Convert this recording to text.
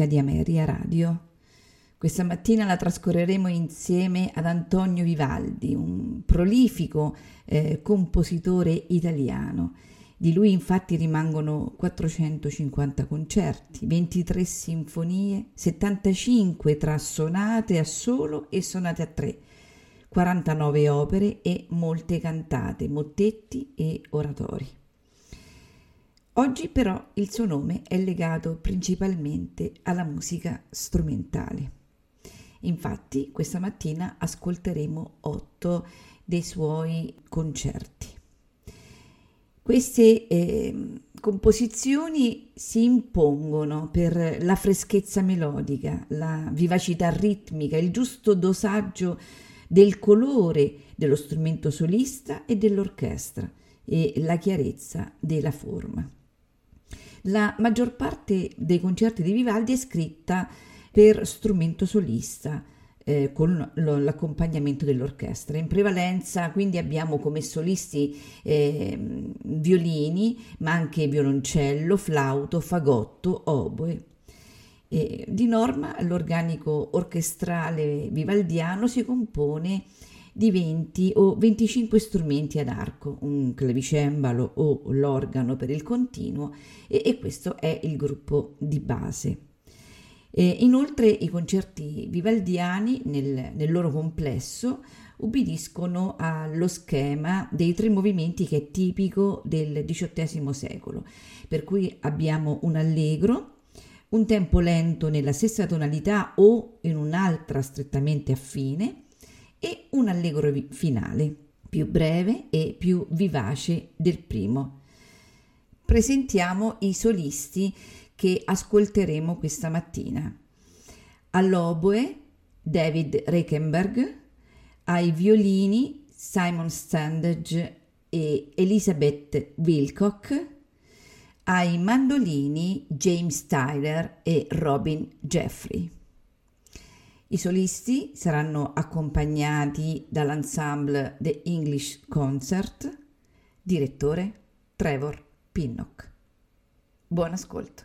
Domenica di Ameria Radio. Questa mattina la trascorreremo insieme ad Antonio Vivaldi, un prolifico eh, compositore italiano. Di lui infatti rimangono 450 concerti, 23 sinfonie, 75 tra sonate a solo e sonate a tre, 49 opere e molte cantate, mottetti e oratori. Oggi però il suo nome è legato principalmente alla musica strumentale. Infatti questa mattina ascolteremo otto dei suoi concerti. Queste eh, composizioni si impongono per la freschezza melodica, la vivacità ritmica, il giusto dosaggio del colore dello strumento solista e dell'orchestra e la chiarezza della forma. La maggior parte dei concerti di Vivaldi è scritta per strumento solista, eh, con l'accompagnamento dell'orchestra. In prevalenza quindi abbiamo come solisti eh, violini, ma anche violoncello, flauto, fagotto, oboe. E di norma l'organico orchestrale vivaldiano si compone di 20 o 25 strumenti ad arco, un clavicembalo o l'organo per il continuo e, e questo è il gruppo di base. E inoltre i concerti vivaldiani nel, nel loro complesso ubbidiscono allo schema dei tre movimenti che è tipico del XVIII secolo, per cui abbiamo un allegro, un tempo lento nella stessa tonalità o in un'altra strettamente affine, e un allegro finale, più breve e più vivace del primo. Presentiamo i solisti che ascolteremo questa mattina. All'oboe David Reichenberg, ai violini Simon Standage e Elizabeth Wilcock, ai mandolini James Tyler e Robin Jeffrey. I solisti saranno accompagnati dall'ensemble The English Concert, direttore Trevor Pinnock. Buon ascolto.